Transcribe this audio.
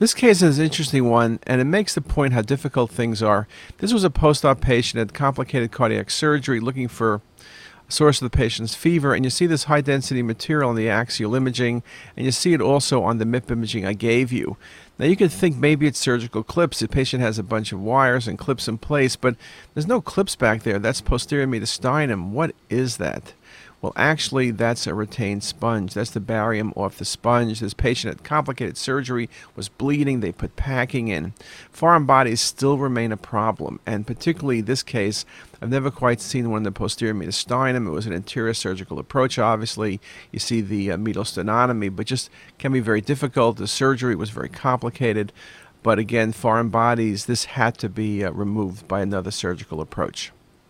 This case is an interesting one, and it makes the point how difficult things are. This was a post op patient had complicated cardiac surgery looking for a source of the patient's fever, and you see this high density material on the axial imaging, and you see it also on the MIP imaging I gave you. Now, you could think maybe it's surgical clips. The patient has a bunch of wires and clips in place, but there's no clips back there. That's posterior mediastinum. What is that? Well, actually, that's a retained sponge. That's the barium off the sponge. This patient had complicated surgery, was bleeding. They put packing in. Foreign bodies still remain a problem, and particularly this case, I've never quite seen one in the posterior mediastinum. It was an anterior surgical approach, obviously. You see the uh, medial sternotomy, but just can be very difficult. The surgery was very complicated. But again, foreign bodies, this had to be uh, removed by another surgical approach.